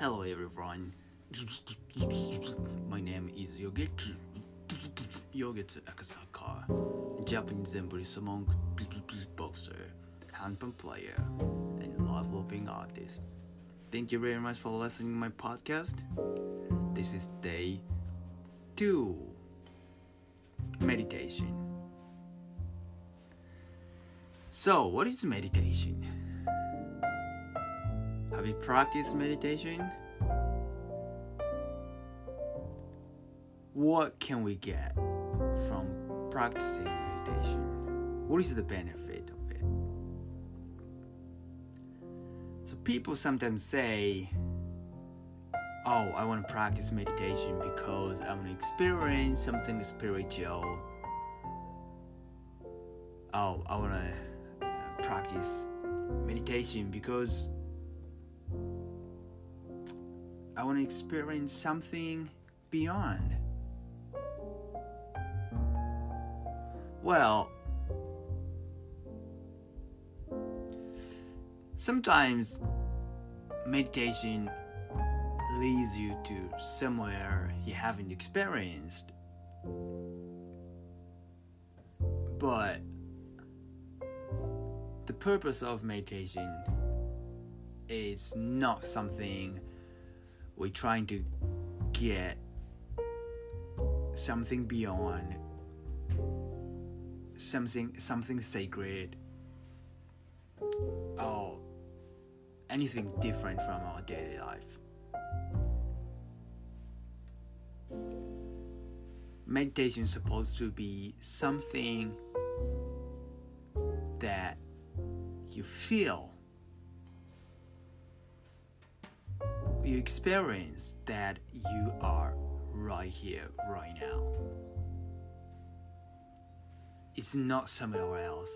Hello everyone. My name is Yogechi. Yogechi Akasaka, Japanese embrace among boxer, handpan player, and love-loving artist. Thank you very much for listening to my podcast. This is day two meditation. So, what is meditation? Have you practiced meditation? What can we get from practicing meditation? What is the benefit of it? So, people sometimes say, Oh, I want to practice meditation because I want to experience something spiritual. Oh, I want to practice meditation because I want to experience something beyond. Well, sometimes meditation leads you to somewhere you haven't experienced. But the purpose of meditation is not something we're trying to get something beyond something something sacred or anything different from our daily life. Meditation is supposed to be something you feel you experience that you are right here, right now. It's not somewhere else,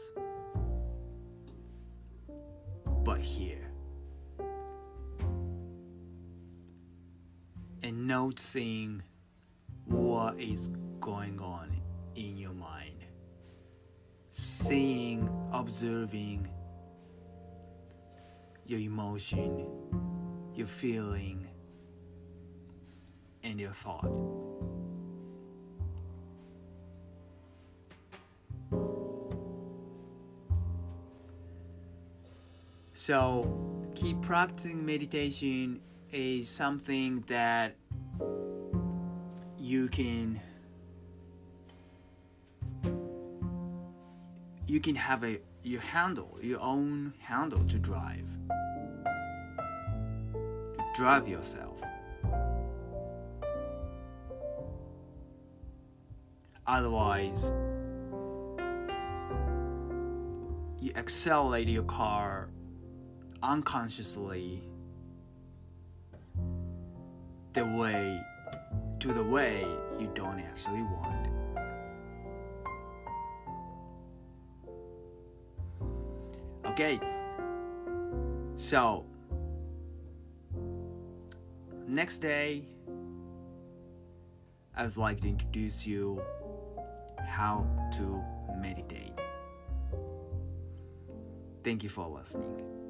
but here. And noticing what is going on in your mind. Seeing, observing your emotion your feeling, and your thought. So, keep practicing meditation is something that you can you can have a your handle your own handle to drive drive yourself. Otherwise, you accelerate your car unconsciously the way to the way you don't actually want. Okay, so next day, I would like to introduce you how to meditate. Thank you for listening.